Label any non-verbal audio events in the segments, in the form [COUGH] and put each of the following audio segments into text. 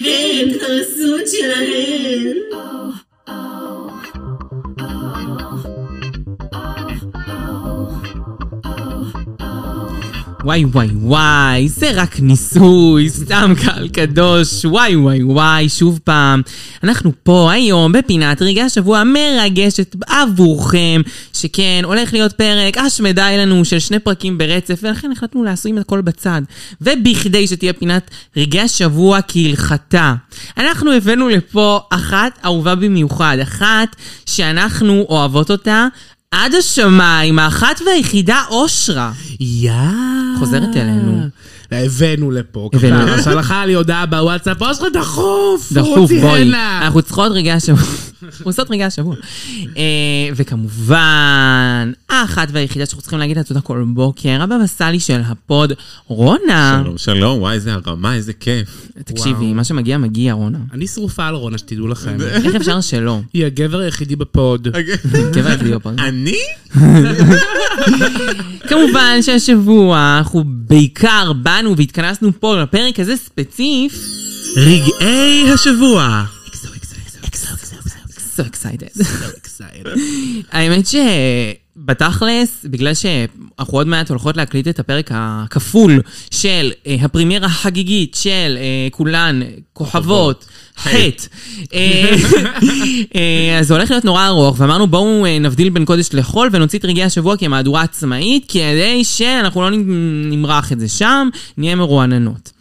הן חרסות שלהן. וואי וואי וואי, זה רק ניסוי, סתם קהל קדוש, וואי וואי וואי, שוב פעם. אנחנו פה היום בפינת רגעי השבוע מרגשת עבורכם, שכן, הולך להיות פרק השמדי לנו של שני פרקים ברצף, ולכן החלטנו לשים את הכל בצד. ובכדי שתהיה פינת רגעי השבוע כהלכתה, אנחנו הבאנו לפה אחת אהובה במיוחד, אחת שאנחנו אוהבות אותה. עד השמיים, האחת והיחידה אושרה. יא. חוזרת אלינו. הבאנו לפה. הבאנו. שלחה לי הודעה בוואטסאפ, אושרה דחוף! דחוף, בואי. אנחנו צריכות רגעי השבוע. עושות רגעי השבוע. אה, וכמובן, האחת והיחידה שאנחנו צריכים להגיד לה תודה כל בוקר, הבבא סאלי של הפוד, רונה. שלום, שלום, וואי, איזה הרמה, איזה כיף. תקשיבי, מה שמגיע, מגיע, רונה. אני שרופה על רונה, שתדעו לכם. [LAUGHS] איך אפשר שלא? היא הגבר היחידי בפוד. [LAUGHS] גבר היחידי בפוד. אני? [LAUGHS] כמובן שהשבוע אנחנו בעיקר באנו והתכנסנו פה לפרק הזה ספציף. רגעי השבוע. So excited. [LAUGHS] האמת שבתכלס, בגלל שאנחנו עוד מעט הולכות להקליט את הפרק הכפול של אה, הפרימיירה החגיגית של אה, כולן כוכבות, חטא, אה, אה, אז זה הולך להיות נורא ארוך, ואמרנו בואו אה, נבדיל בין קודש לחול ונוציא את רגעי השבוע כמהדורה עצמאית, כדי שאנחנו לא נמרח את זה שם, נהיה מרועננות.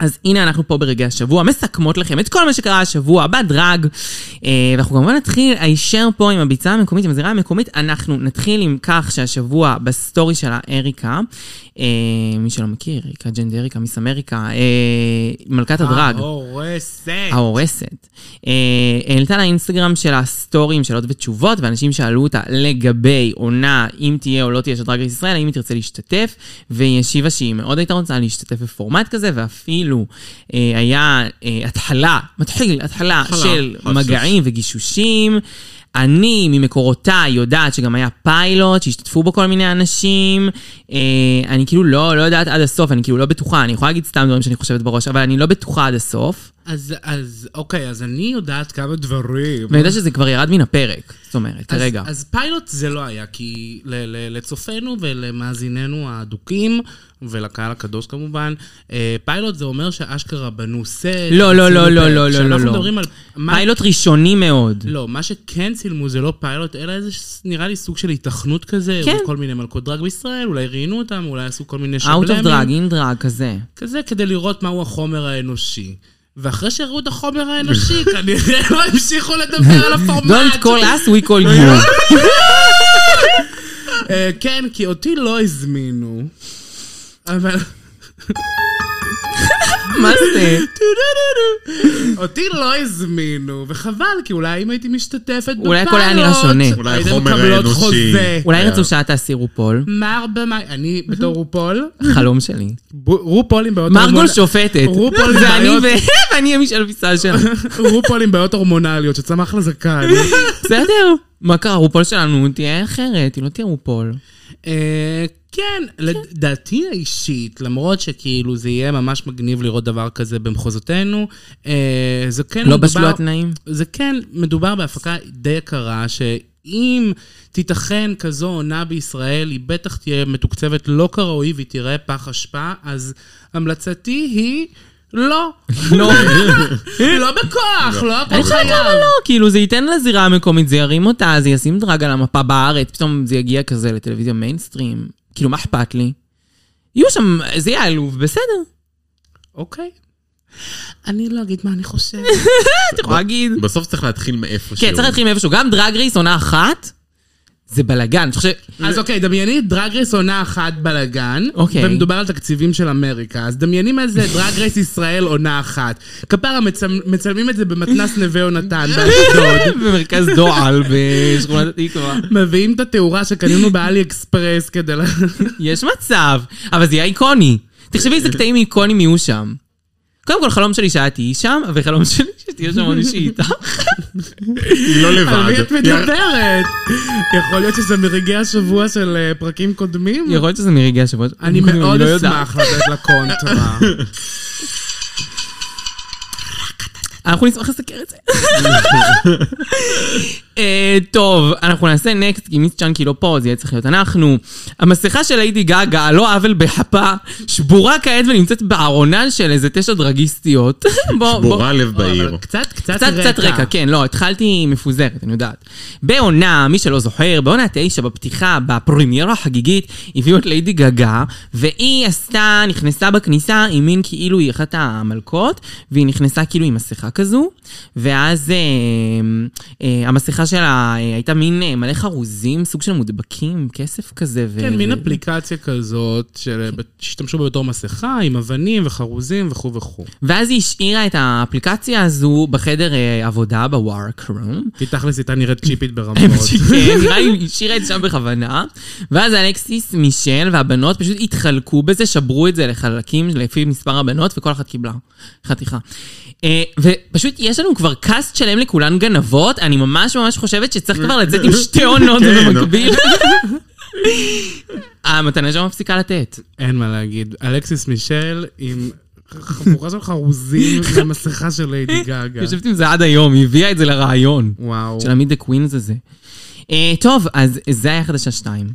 אז הנה אנחנו פה ברגעי השבוע, מסכמות לכם את כל מה שקרה השבוע בדרג. אה, ואנחנו כמובן נתחיל הישר פה עם הביצה המקומית, עם הזירה המקומית. אנחנו נתחיל עם כך שהשבוע בסטורי שלה אריקה, אה, מי שלא מכיר, אריקה ג'נד אריקה, מיס אמריקה, אה, מלכת הדרג. ההורסת. ההורסת. אה, העלתה לאינסטגרם שלה סטורים, שאלות ותשובות, ואנשים שאלו אותה לגבי עונה, אם תהיה או לא תהיה של דרג ישראל, האם היא תרצה להשתתף, והיא השיבה שהיא מאוד הייתה רוצה להשתתף בפורמט כזה, ואפילו אה, היה אה, התחלה, מתחיל, התחלה התחלה, של חופש. מגעים וגישושים. אני, ממקורותיי, יודעת שגם היה פיילוט, שהשתתפו בו כל מיני אנשים. אה, אני כאילו לא, לא יודעת עד הסוף, אני כאילו לא בטוחה. אני יכולה להגיד סתם דברים שאני חושבת בראש, אבל אני לא בטוחה עד הסוף. אז, אז, אוקיי, אז אני יודעת כמה דברים. ואני יודעת שזה כבר ירד מן הפרק, זאת אומרת, כרגע. אז, אז פיילוט זה לא היה, כי ל, ל, לצופינו ולמאזיננו האדוקים, ולקהל הקדוש כמובן, אה, פיילוט זה אומר שאשכרה בנו סט. לא, לא, לא, לא. לא, לא, לא, לא. מדברים על... מה- פיילוט ראשוני מאוד. לא, מה שכן צילמו זה לא פיילוט, אלא איזה, נראה לי סוג של היתכנות כזה, כן. כל מיני מלכות דרג בישראל, אולי ראיינו אותם, אולי עשו כל מיני Out שבלמים. of drag, in drag, כזה. כזה כדי לראות מהו החומר האנושי. ואחרי שראו את החומר האנושי, [LAUGHS] כנראה לא המשיכו לדבר על הפורמט. Don't call us, we call you. [LAUGHS] אה, כן, כי אותי לא הזמינו. אבל... מה זה? [LAUGHS] אותי לא הזמינו, וחבל, כי אולי אם הייתי משתתפת בפיילוט, אולי הכל היה נראה שונה. אולי הייתם החומר מקבלות. חוזה. אולי כן. רצו שאת תעשי רופול. מר במאי, אני בתור רופול, חלום שלי. ב- רופול עם בעיות מרגול שופטת. רופול זה אני בעיות- ו- [LAUGHS] ואני מישל ויסל שלה. רופול עם בעיות הורמונליות, שצמח לה זקן. בסדר. מה קרה? רופול שלנו תהיה אחרת, היא לא תהיה רופול. אה, כן, לדעתי האישית, למרות שכאילו זה יהיה ממש מגניב לראות דבר כזה במחוזותינו, אה, זה כן לא מדובר... בשלו התנאים? זה כן, מדובר בהפקה די יקרה, שאם תיתכן כזו עונה בישראל, היא בטח תהיה מתוקצבת לא כראוי והיא תראה פח אשפה, אז המלצתי היא... לא. לא. לא בכוח, לא הכל אני חושבת חייב. למה לא, כאילו זה ייתן לזירה המקומית, זה ירים אותה, זה ישים דרג על המפה בארץ, פתאום זה יגיע כזה לטלוויזיה מיינסטרים. כאילו, מה אכפת לי? יהיו שם, זה יהיה עלוב, בסדר. אוקיי. אני לא אגיד מה אני חושבת. [LAUGHS] את יכולה להגיד. בסוף צריך להתחיל מאיפשהו. כן, צריך להתחיל מאיפשהו. גם Drag Race עונה אחת, זה בלאגן. אז אוקיי, דמייני Drag Race עונה אחת בלאגן, אוקיי. ומדובר על תקציבים של אמריקה, אז דמייני מה זה Drag Race ישראל עונה אחת. כפרה מצלמים- מצלמים את זה במתנס נווה יונתן [LAUGHS] באשדוד. במרכז דועל בשכונת התקווה. מביאים את התאורה שקנינו באלי אקספרס כדי ל... יש מצב, אבל זה יהיה איקוני. תחשבי איזה קטעים איקונים יהיו שם. קודם כל, חלום שלי שאת תהיי שם, וחלום שלי שתהיה שם עוד מישהי איתך. היא לא על לבד. מי את מדברת? יכול להיות שזה מרגעי השבוע של אה, פרקים קודמים? יכול להיות שזה מרגעי השבוע. אני מאוד לא. אשמח לתת לה קונטרה. אנחנו נשמח לסקר את זה. אה, טוב, אנחנו נעשה נקסט, כי מיס צ'אנקי לא פה, זה יהיה צריך להיות אנחנו. המסכה של ליידי גאגה, על לא עוול בכפה, שבורה כעת ונמצאת בארונן של איזה תשע דרגיסטיות. [LAUGHS] שבורה לב בעיר. קצת, קצת קצת קצת רקע, כן, לא, התחלתי מפוזרת, אני יודעת. בעונה, מי שלא זוכר, בעונה תשע בפתיחה, בפרימיירה החגיגית, הביאו את ליידי גגה, והיא עשתה, נכנסה בכניסה עם מין כאילו היא אחת המלכות, והיא נכנסה כאילו עם מסכה כזו, ואז אה, אה, המסכה שלה אה, הייתה מין אה, מלא חרוזים, סוג של מודבקים, כסף כזה. ו- כן, מין אפליקציה כזאת, שהשתמשו בה בתור מסכה, עם אבנים וחרוזים וכו' וכו'. ואז היא השאירה את האפליקציה הזו בחדר אה, עבודה, בווארק רום. כי תכלס הייתה נראית צ'יפית [LAUGHS] ברמות. [LAUGHS] נראה לי היא השאירה את זה שם בכוונה. ואז אלכסיס, מישל והבנות פשוט התחלקו בזה, שברו את זה לחלקים לפי מספר הבנות, וכל אחת קיבלה חתיכה. אה, ופשוט יש לנו כבר קאסט שלם לכולן גנבות, אני ממש ממש חושבת שצריך כבר [LAUGHS] לצאת עם שתי עונות כן. במקביל. המתנה שם מפסיקה לתת. אין מה להגיד. אלכסיס מישל עם חבורה של חרוזים [LAUGHS] מהמסכה של ליידי גאגה. יושבת עם זה עד היום, היא הביאה את זה לרעיון. וואו. של ה Meet the Queens הזה. אה, טוב, אז זה היה חדשה שתיים.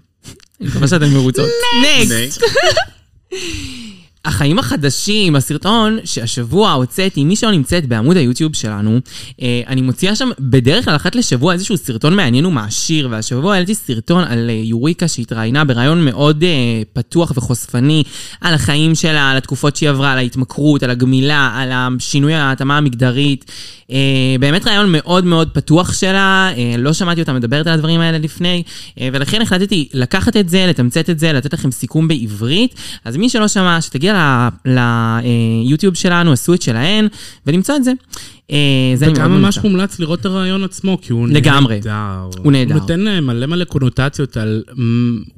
אני מקווה שאתן מרוצות. נקסט! [LAUGHS] החיים החדשים, הסרטון שהשבוע הוצאתי, מי שלא נמצאת בעמוד היוטיוב שלנו, אה, אני מוציאה שם בדרך כלל אחת לשבוע איזשהו סרטון מעניין ומעשיר, והשבוע העליתי סרטון על אה, יוריקה שהתראיינה בריאיון מאוד אה, פתוח וחושפני, על החיים שלה, על התקופות שהיא עברה, על ההתמכרות, על הגמילה, על השינוי ההתאמה המגדרית. אה, באמת רעיון מאוד מאוד פתוח שלה, אה, לא שמעתי אותה מדברת על הדברים האלה לפני, אה, ולכן החלטתי לקחת את זה, לתמצת את זה, לתת לכם סיכום בעברית. אז מי שלא שמע, שתגיע ליוטיוב שלנו, עשו את שלהן, ולמצוא את זה. אה, זה וגם ממש. מומלץ לראות את הרעיון עצמו, כי הוא לגמרי. נהדר. הוא נהדר. הוא נותן אה, מלא מלא קונוטציות על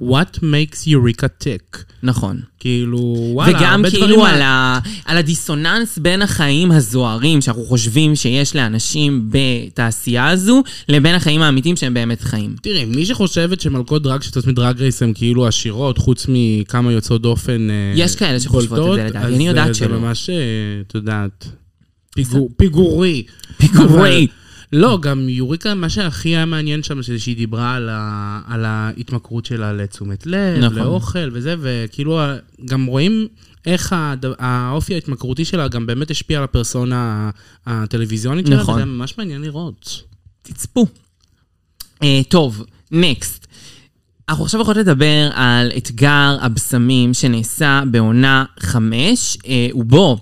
what makes Eureka tick. נכון. כאילו, וואלה, וגם הרבה כאילו דברים על, ה, על הדיסוננס בין החיים הזוהרים שאנחנו חושבים שיש לאנשים בתעשייה הזו, לבין החיים האמיתיים שהם באמת חיים. תראי, מי שחושבת שמלכות דרג שיוצאות מדרג רייס הן כאילו עשירות, חוץ מכמה יוצאות דופן אה, יש כאלה שחושבות את זה, לדעתי. אני יודעת שלא. זה ממש, את יודעת, פיגור- פיגורי. פיגורי. לא, גם יוריקה, מה שהכי היה מעניין שם, זה שהיא דיברה על, ה, על ההתמכרות שלה לתשומת לב, נכון. לאוכל וזה, וכאילו, גם רואים איך הד... האופי ההתמכרותי שלה גם באמת השפיע על הפרסונה הטלוויזיונית שלה, נכון. וזה היה ממש מעניין לראות. תצפו. אה, טוב, next. אנחנו עכשיו יכולות לדבר על אתגר הבשמים שנעשה בעונה חמש, אה, ובו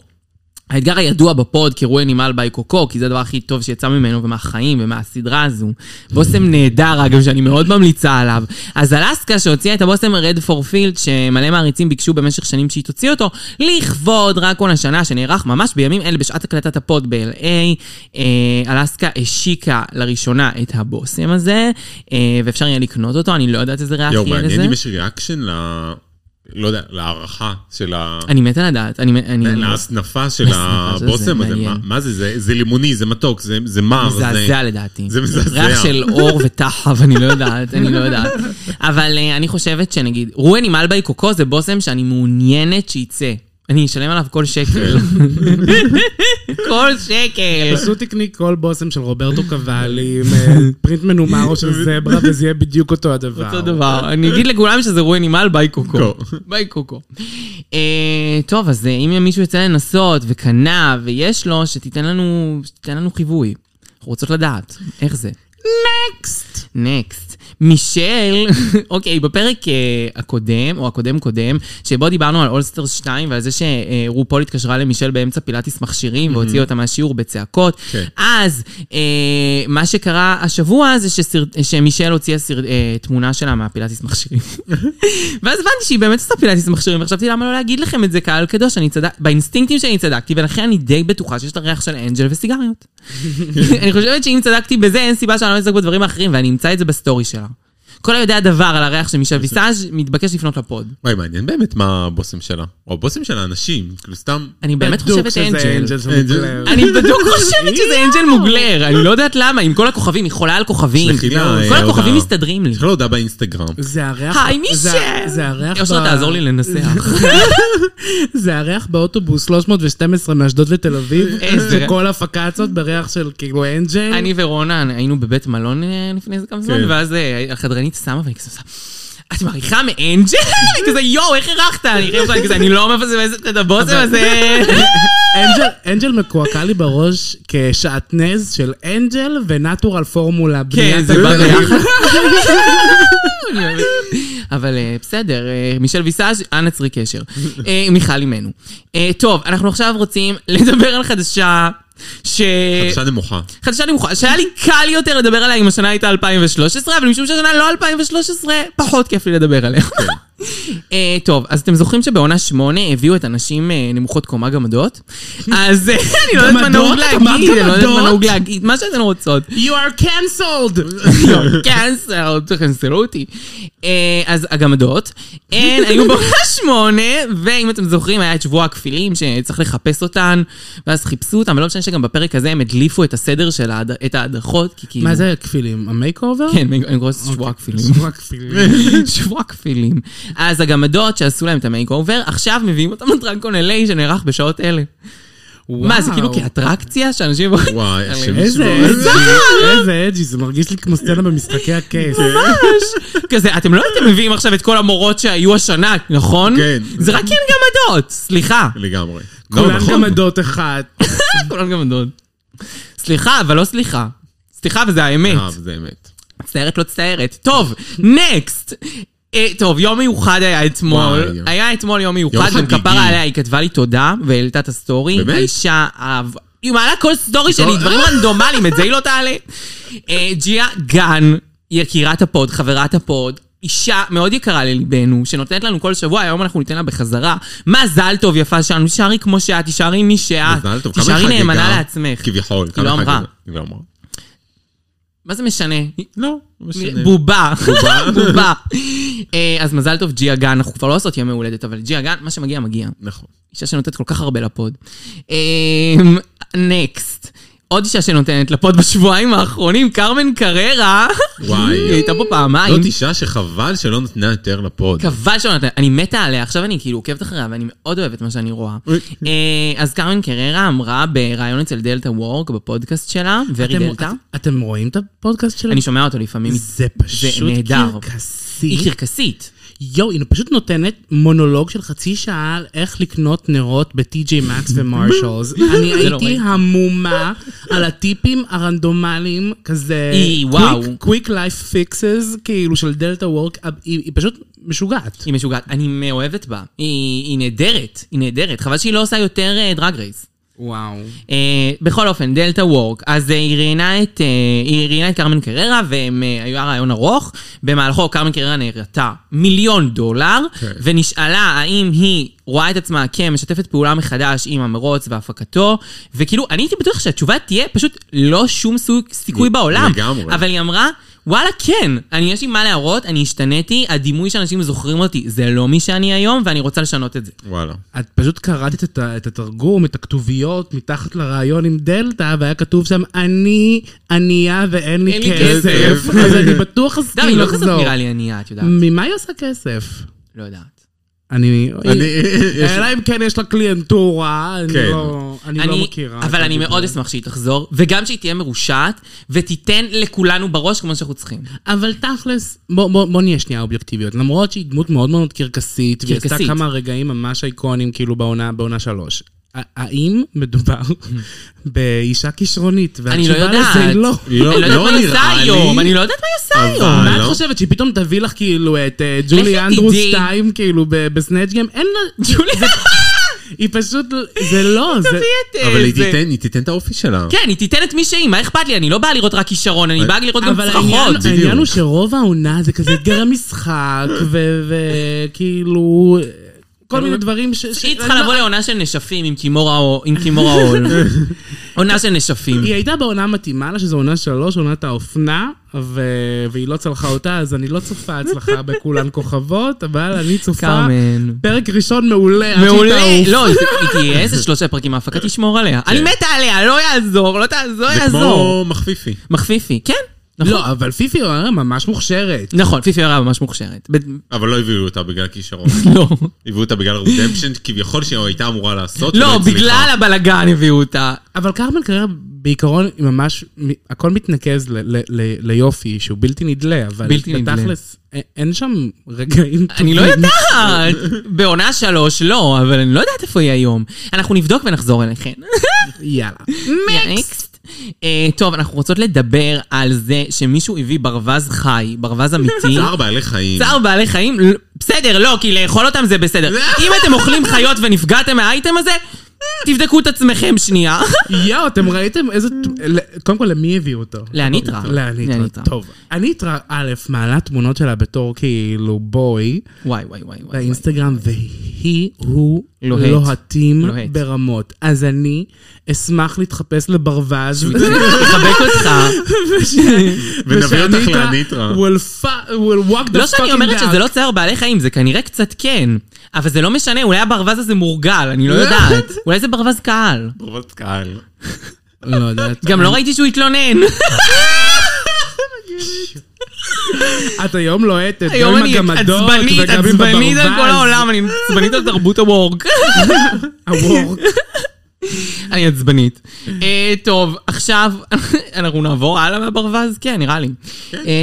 האתגר הידוע בפוד כ RuAnimale by Coco, כי זה הדבר הכי טוב שיצא ממנו ומהחיים ומהסדרה הזו. בושם נהדר, אגב, שאני מאוד ממליצה עליו. אז אלסקה שהוציאה את הבושם Red for Filth, שמלא מעריצים ביקשו במשך שנים שהיא תוציא אותו, לכבוד DragCon השנה, שנערך ממש בימים אלה בשעת הקלטת הפוד ב-LA. אה, אלסקה השיקה לראשונה את הבושם הזה, אה, ואפשר יהיה לקנות אותו, אני לא יודעת איזה ריח יואו, יהיה מעניין לזה. אם יש reaction ל... לא יודע, להערכה של ה... אני מתה לדעת, אני... אני- להסנפה של זה, הבושם הזה. מה- מה זה? זה- זה לימוני, זה מתוק, זה זה מר. זה- מזעזע לדעתי. זה מזעזע. ריח של עור וטחב, אני לא יודעת, אני לא יודעת. אבל אה, אני חושבת שנגיד, רואן עם אלבי קוקו זה בושם שאני מעוניינת שיצא. אני אשלם עליו כל שקל. [LAUGHS] כל שקל. פשוט תקני כל בושם של רוברטו קוואלי עם אה, פרינט מנומר או של זברה, וזה יהיה בדיוק אותו הדבר. אותו דבר. אני אגיד לכולם שזה רואן עם על ביי קוקו. ביי קוקו. אה, טוב, אז אה, אם מישהו יצא לנסות וקנה ויש לו, שתיתן לנו חיווי. אנחנו רוצות לדעת, איך זה? נקסט. נקסט. מישל, [LAUGHS] אוקיי, בפרק אה, הקודם, או הקודם קודם, שבו דיברנו על אולסטר 2 ועל זה שרופול התקשרה למישל באמצע פילאטיס מכשירים והוציאה אותה מהשיעור בצעקות, כן. אז אה, מה שקרה השבוע זה שסר, שמישל הוציאה סר, אה, תמונה שלה מהפילאטיס מכשירים. [LAUGHS] ואז הבנתי שהיא באמת עושה פילאטיס מכשירים, וחשבתי למה לא להגיד לכם את זה קהל קדוש, אני צדק, באינסטינקטים שלי צדקתי, ולכן אני די בטוחה שיש לה ריח של אנג'ל וסיגריות. [LAUGHS] אני חושבת שאם צדקתי בזה, אין סיבה שאני לא אצדק בדברים האחרים, ואני אמצא את זה בסטורי שלה. כל היודע דבר על הריח של מישל ויסאז' מתבקש לפנות ל pod. וואי, מעניין באמת מה הבושם שלה. או הבושם של האנשים, כאילו סתם... אני באמת חושבת אנג'ל. אני בדיוק [LAUGHS] חושבת שזה אנג'ל מוגלר, אני לא יודעת למה, עם כל הכוכבים, היא חולה על כוכבים. כל אה, הכוכבים. מסתדרים לי. יש לך הודעה באינסטגרם. זה הריח... היי מישל! זה הריח... אושרה, תעזור לי לנסח. [LAUGHS] זה הריח באוטובוס 312 מאשדוד ותל אביב, [LAUGHS] איזה- שכל הפקצות בריח של כאילו אנג'ל. אני ורונה היינו בבית מלון אה, לפני איזה כמה זמן, כן. ואז אה, החדרנית שמה ואני כזה עושה, את מעריכה מאנג'ל? אני כזה יואו, איך אירחת? אני שאני כזה, אני לא מפספסת את הבושם הזה. אנג'ל, מקועקע לי בראש כשעטנז של אנג'ל ונטורל פורמולה. כן, זה בא. ביחד. אני. אבל אה, בסדר, אה, מישל ויסאז', אנא צרי קשר. אה, מיכל אימנו. טוב, אנחנו עכשיו רוצים לדבר על חדשה ש... חדשה נמוכה. חדשה נמוכה, שהיה לי קל יותר לדבר עליה אם השנה הייתה 2013, אבל משום שהשנה לא 2013, פחות כיף לי לדבר עליה. אה, טוב, אז אתם זוכרים שבעונה שמונה הביאו את הנשים אה, נמוכות קומה גמדות? אז אה, [LAUGHS] אני לא יודעת מה? נהוג להגיד, אני לא יודעת מה? נהוג להגיד, מה שאתן רוצות. You are cancelled! [LAUGHS] קאנסל, תכנסלו אותי. אה, אז הגמדות, הן היו [LAUGHS] בעונה שמונה, ואם אתם זוכרים, היה את שבוע הכפילים, שצריך לחפש אותן, ואז חיפשו אותן, ולא משנה שגם בפרק הזה הם הדליפו את הסדר של ההדרכות, כי כאילו... מה זה כפילים? ה makeover? כן, אני קוראת לזה שבוע הכפילים. שבוע כפילים. שבוע כפילים. אז הגמדות שעשו להם את ה makeover, עכשיו מביאים אותם ל DragCon LA שנערך בשעות אלה. מה, זה כאילו וואו. כאטרקציה שאנשים... וואי, איזה איזה edgy, זה מרגיש לי כמו סצנה במשחקי הכס. כזה, אתם לא הייתם מביאים עכשיו את כל המורות שהיו השנה, נכון? כן. זה רק אין גמדות, סליחה. לגמרי. לא, כולן נכון. גמדות אחת. [LAUGHS] כולן גמדות. סליחה, אבל לא סליחה. סליחה, וזה האמת. אה, זה אמת. מצטערת, לא מצטערת. טוב, next. אה, טוב, יום מיוחד היה אתמול. היה אתמול יום מיוחד, יום גם. כפרה עליה, היא כתבה לי תודה, והעלתה את הסטורי. באמת? האישה, היא מעלה כל סטורי שלי, טוב. דברים רנדומליים, את זה היא לא תעלה. [LAUGHS] אה, ג'יה גן, יקירת ה pod, חברת ה pod. אישה מאוד יקרה לליבנו, שנותנת לנו כל שבוע, היום אנחנו ניתן לה בחזרה. מזל טוב, יפה שלנו, תישארי כמו שאת, תישארי מי שאת. מזל טוב. כמה היא תישארי נאמנה חגגה? לעצמך. כביכול. היא כמה לא היא אמרה. חגגה? היא לא אמרה. מה זה משנה? לא, לא משנה. בובה. בובה. [LAUGHS] אה, אז מזל טוב, ג'יה גן, אנחנו כבר לא עושות ימי הולדת, אבל ג'יה גן, מה שמגיע, מגיע. נכון. אישה שנותנת כל כך הרבה לפוד. נקסט. עוד אישה שנותנת לפוד בשבועיים האחרונים, קרמן קררה. וואי. היא הייתה פה פעמיים. זאת אישה שחבל שלא נתנה יותר לפוד. חבל שלא נתן, אני מתה עליה, עכשיו אני כאילו עוקבת אחריה ואני מאוד אוהבת מה שאני רואה. אה, אז קרמן קררה אמרה בריאיון אצל דלתא וורק בפודקאסט שלה, ורי דלתא, אתם רואים את הפודקאסט שלה? אני שומע אותו לפעמים, זה פשוט. קרקסי. היא קרקסית. יואו, היא פשוט נותנת מונולוג של חצי שעה על איך לקנות נרות ב-TJ מקס ומרשלס. אני לא הייתי. המומה על הטיפים הרנדומליים, כזה... [LAUGHS] היא, וואו. quick life fixes, כאילו של דלתא וורק, היא פשוט משוגעת. היא משוגעת, אני מאוהבת בה. היא, היא נהדרת, היא נהדרת. חבל שהיא לא עושה יותר Drag Race. וואו. אה, בכל אופן, דלתא וורק. אז אה, היא ראיינה את, אה, היא ראיינה את קרמן קררה, והיה ריאיון ארוך. במהלכו קרמן קררה נהרתה מיליון דולר, ונשאלה האם היא רואה את עצמה כמשתפת פעולה מחדש עם המרוץ והפקתו, וכאילו, אני הייתי בטוח שהתשובה תהיה פשוט לא שום סיכוי בעולם. לגמרי. אבל היא אמרה, וואלה, כן, אני, יש לי מה להראות, אני השתניתי, הדימוי שאנשים זוכרים אותי זה לא מי שאני היום, ואני רוצה לשנות את זה. וואלה. את פשוט קראת את, את התרגום, את הכתוביות מתחת לרעיון עם דלתא, והיה כתוב שם, אני ענייה ואין לי אין לי כסף. אז אני בטוח [LAUGHS] לא, אסכים היא לא כזאת לחזור. נראה לי ענייה, את יודעת. ממה היא עושה כסף? לא יודעת. אני... אלא אם כן יש לה קליינטורה, אני כן. לא אני לא מכירה. אבל אני. מאוד אשמח שהיא תחזור, וגם שהיא תהיה מרושעת, ותיתן לכולנו בראש כמו שאנחנו צריכים. אבל תכלס, בוא, נהיה שנייה אובייקטיביות. למרות שהיא דמות מאוד מאוד קרקסית, והיא עשתה. כמה רגעים ממש אייקונים כאילו בעונה שלוש. האם מדובר [LAUGHS] באישה כישרונית? אני לא והתשובה יודעת. לזה היא לא. לא, אני לא יודעת לא מה היא עושה. היום, אני לא יודעת מה היא עושה אבל- היום. מה את לא. חושבת, שהיא פתאום תביא לך כאילו את אה, ג'ולי אנדרוס תדעי. 2 כאילו בסנאצ' גיים? אין לה... [LAUGHS] ג'ולי, היא פשוט... זה לא, [LAUGHS] זה... תביא את אבל היא. תיתן, היא תיתן את האופי שלה. כן, היא תיתן את מי שהיא, מה אכפת לי? אני לא באה לראות רק כישרון, אני באה לראות גם אבל צרחות. העניין הוא שרוב העונה זה כזה אתגר המשחק, וכאילו... כל מיני דברים ש... היא צריכה לבוא לעונה של נשפים עם קימורה קימורה אול. [LAUGHS] עונה של נשפים. היא הייתה בעונה מתאימה לה, שזו עונה שלוש, עונת האופנה. והיא לא צלחה אותה, אז אני לא צופה אצלך [LAUGHS] בכולן כוכבות, אבל אני צופה... פרק ראשון מעולה, מעולה. לא, היא [LAUGHS] תהיה איזה שלושה פרקים, ההפקה תשמור עליה. אני מתה עליה, לא יעזור, לא תעזור, זה יעזור. כמו מחפיפי. מחפיפי, כן. נכון. לא, אבל פיפי הרי ממש מוכשרת. נכון, פיפי הרע ממש מוכשרת. אבל לא הביאו אותה בגלל כישרון. [LAUGHS] לא. הביאו אותה בגלל רדמפשן, כביכול שהיא הייתה אמורה לעשות. לא, הצליחה. בגלל הבלגן הביאו אותה. אבל קרמן קריירה בעיקרון היא ממש, הכל מתנקז ל, ל, ל, ליופי שהוא בלתי נדלה, אבל בלתי נדלה. בתכלס אין שם רגעים [LAUGHS] אני לא יודעת. בעונה שלוש לא, אבל אני לא יודעת איפה היא היום. אנחנו נבדוק ונחזור אליכן. יאללה. [LAUGHS] נקסט. טוב, אנחנו רוצות לדבר על זה שמישהו הביא ברווז חי, ברווז אמיתי. [LAUGHS] צער בעלי חיים. צער בעלי חיים, בסדר, לא, כי לאכול אותם זה בסדר. [LAUGHS] אם אתם אוכלים חיות ונפגעתם מהאייטם הזה, תבדקו את עצמכם שנייה. [LAUGHS] יואו, אתם ראיתם איזה... קודם כל, למי הביאו אותו? לאניטרה. לאניטרה. טוב. אניטרה, א', מעלה תמונות שלה בתור כאילו בוי וואי, וואי, וואי. באינסטגרם, והיא, הוא לוהט. לוהטים לוהט. ברמות. אז אני אשמח להתחפש לברווז. לחבק אותך. [LAUGHS] ונביא אותך לאניטרה. will walk the לא שאני fucking אומרת dog. שזה לא צער בעלי חיים, זה כנראה קצת כן. אבל זה לא משנה, אולי הברווז הזה מורגל, אני לא [LAUGHS] יודעת. אולי זה ברווז קהל. פרוות קהל. לא יודעת. גם לא ראיתי שהוא התלונן. [LAUGHS] את היום לוהטת, גם היום עם אני הגמדות וגם עם עצבנית על כל. העולם, אני עצבנית על תרבות הוורק. הוורק. אני עצבנית. אה, טוב, עכשיו [LAUGHS] אנחנו נעבור הלאה מהברווז? כן, נראה לי.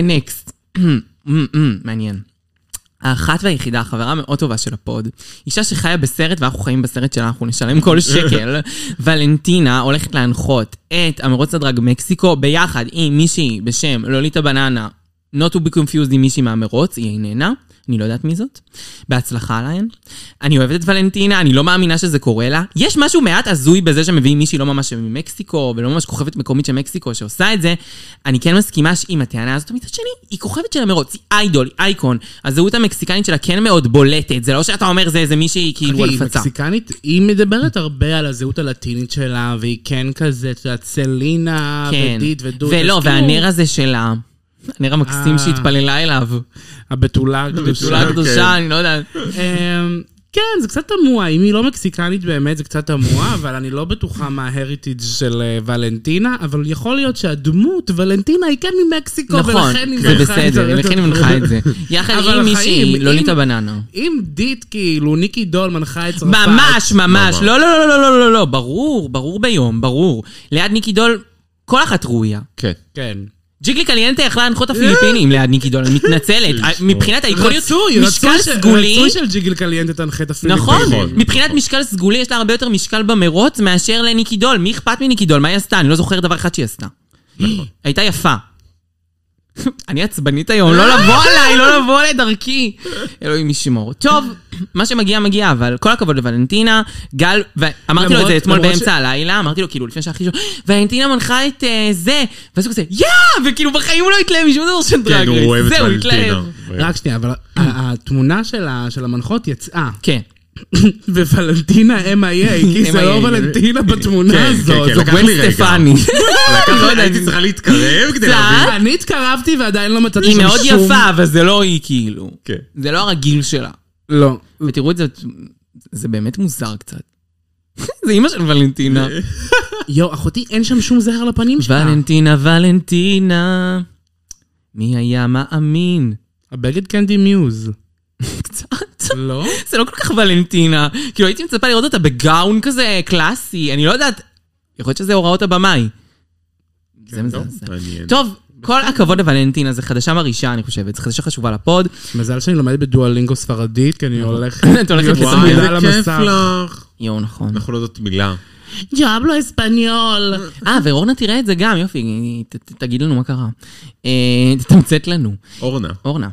נקסט. [CLEARS THROAT] מעניין. האחת והיחידה, החברה המאוד טובה של הפוד, אישה שחיה בסרט ואנחנו חיים בסרט שלה, אנחנו נשלם כל [LAUGHS] שקל. ולנטינה הולכת להנחות את המרוץ הדרג מקסיקו ביחד עם מישהי בשם לוליטה בננה, not to be confused עם מישהי מהמרוץ, היא איננה, אני לא יודעת מי זאת. בהצלחה להן. אני אוהבת את ולנטינה, אני לא מאמינה שזה קורה לה. יש משהו מעט הזוי בזה שמביאים מישהי לא ממש ממקסיקו, ולא ממש כוכבת מקומית של מקסיקו שעושה את זה. אני כן מסכימה עם הטענה הזאת, מצד שני, היא כוכבת של המרוץ, היא איידול, היא אייקון. הזהות המקסיקנית שלה כן מאוד בולטת, זה לא שאתה אומר זה איזה מישהי כאילו על היא הפצה. מקסיקנית, היא מדברת הרבה על הזהות הלטינית שלה, והיא כן כזה, את יודעת, סלינה, כן. ודית ודוד. ולא, כאילו, והנר הזה שלה. הנר המקסים אה. שהתפללה אליו. הבתולה הקדושה. בתולה כן. הקדושה, אני לא יודעת. אמ, כן, זה קצת תמוה. אם היא לא מקסיקנית באמת, זה קצת תמוה, אבל אני לא בטוחה מה ההריטיג' של אה, ולנטינה, אבל יכול להיות שהדמות, ולנטינה, היא כן ממקסיקו, נכון, ולכן היא זה מנחה את בסדר, לכן היא מנחה את זה. יחד עם מישהי, לוליטה אם- בננה. אם דית, כאילו, ניקי דול מנחה את צרפת... ממש, ממש. ממש. לא, לא, לא, לא, לא, לא, לא, ברור, ברור ביום, ברור. ליד ניקי דול, כל אחת ראויה. כן. כן. ג'יגלי קליינטה יכלה להנחות את הפיליפינים [LAUGHS] ליד ניקי דול, אני מתנצלת. [LAUGHS] מבחינת האיקוניות, רצוי משקל סגולי, רצוי של ג'יגל קליינטה תנחה את הפיליפינים. נכון, נכון. מבחינת משקל סגולי יש לה הרבה יותר משקל במרוץ מאשר לניקי דול. מי אכפת מניקי דול? מה היא עשתה? אני לא זוכר דבר אחד שהיא עשתה. הייתה יפה. אני עצבנית היום, לא לבוא עליי, לא לבוא לדרכי. אלוהים ישמור. טוב, מה שמגיע מגיע, אבל כל הכבוד לוולנטינה, גל, ואמרתי לו את זה אתמול באמצע הלילה, אמרתי לו כאילו לפני שהכי שוב, ולנטינה מנחה את אה, זה, ואז הוא כזה, יא! וכאילו בחיים הוא לא התלהב משום דבר של כן, דרג הוא אוהב רייס. את זהו, הוא ולנטינה. רק שנייה, אבל התמונה של המנחות יצאה, כן. [COUGHS] וולנטינה MIA, [COUGHS] כי זה. לא ולנטינה בתמונה כן, הזאת. כן, זו לקח גwen לי רגע. סטפני. [COUGHS] לי- הייתי צריכה להתקרב כדי להבין. אני התקרבתי ועדיין לא מצאתי היא שם מאוד שום... יפה, אבל זה לא היא כאילו. כן. זה לא הרגיל שלה. לא. ותראו את זה, זה באמת מוזר קצת. [LAUGHS] זה אימא של ולנטינה. [LAUGHS] יואו, אחותי, אין שם שום זהר לפנים שלה. ולנטינה, ולנטינה. מי היה מאמין? הבגד קנדי מיוז. קצת. לא? זה לא כל כך ולנטינה. כאילו הייתי מצפה לראות אותה בגאון כזה קלאסי, אני לא יודעת. יכול להיות שזה הוראות הבמאי. זה טוב, מזעזע. טוב, כל הכבוד לוולנטינה, זו חדשה מרעישה, אני חושבת. זו חדשה חשובה לפוד. מזל שאני לומדת בדואלינגו ספרדית, כי אני הולכת... את הולכת כיף למסך. לך. יואו, נכון. אנחנו לא יודעות מילה. ג'אבלו אספניול. אה, ואורנה תראה את זה גם, יופי, תגיד לנו מה קרה. אה, תתמצת לנו. אורנה. אורנה.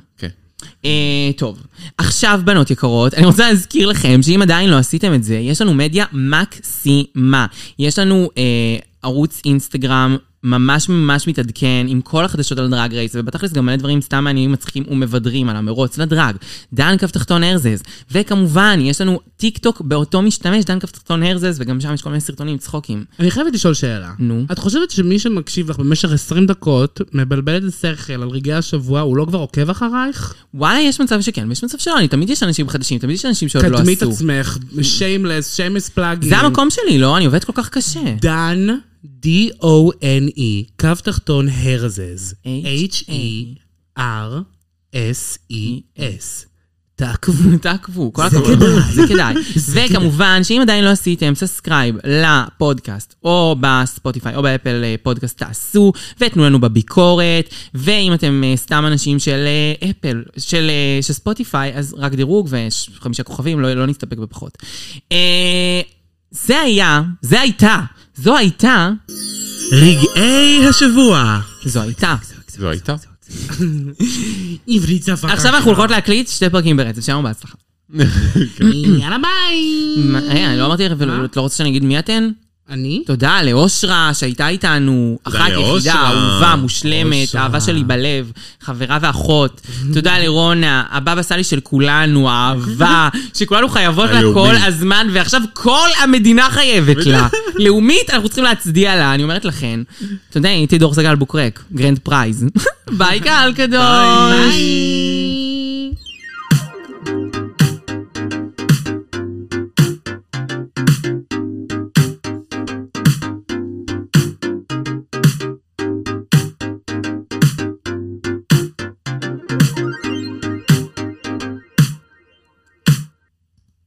אה, טוב, עכשיו בנות יקרות, אני רוצה להזכיר לכם שאם עדיין לא עשיתם את זה, יש לנו מדיה מקסימה. יש לנו אה, ערוץ אינסטגרם ממש ממש מתעדכן עם כל החדשות על Drag Race, ובתכלס גם מלא דברים סתם מעניינים, מצחיקים ומבדרים על המרוץ לדרג. דן קו תחתון הרזז. וכמובן, יש לנו טיק טוק באותו משתמש, דן קו תחתון הרזז, וגם שם יש כל מיני סרטונים צחוקים. אני חייבת לשאול שאלה. נו. את חושבת שמי שמקשיב לך במשך 20 דקות, מבלבל את השכל על רגעי השבוע, הוא לא כבר עוקב אחרייך? וואלה, יש מצב שכן, ויש מצב שלא, אני תמיד יש אנשים חדשים, תמיד יש אנשים שעוד לא עשו. עצמך, shameless, shameless plugging. זה המקום שלי, לא? אני עובדת כל כך קשה. דן, D-O-N-E, קו תחתון הרזז, H-E-R-S-E-S. תעקבו. תעקבו, כל הכבוד, זה כדאי. וכמובן, שאם עדיין לא עשיתם subscribe לפודקאסט, או בספוטיפיי, או באפל אה, פודקאסט, תעשו, ותנו לנו בביקורת, ואם אתם אה, סתם אנשים של אה, אפל, של של ספוטיפיי, אז רק דירוג וחמישה כוכבים, לא לא נסתפק בפחות. זה היה, זה הייתה, זו הייתה, רגעי השבוע. זו הייתה. זו הייתה? [LAUGHS] עברית שפה עכשיו אנחנו הולכות להקליט שתי פרקים ברצף, שלום בהצלחה. [LAUGHS] יאללה ביי. אה, אני לא אמרתי לך? את לא רוצה שאני אגיד מי אתן? אני? תודה לאושרה שהייתה איתנו, אחת יחידה. אהובה, מושלמת, אושרה. אהבה שלי בלב, חברה ואחות. תודה לרונה, הבבא סאלי של כולנו, האהבה, [LAUGHS] שכולנו חייבות לה. כל הזמן, ועכשיו כל המדינה חייבת לה. [LAUGHS] לאומית, אנחנו צריכים להצדיע לה, אני אומרת לכן. אתה יודע, הייתי דור סגל בוקרק, גרנד פרייז. [LAUGHS] ביי קהל קדוש. ביי.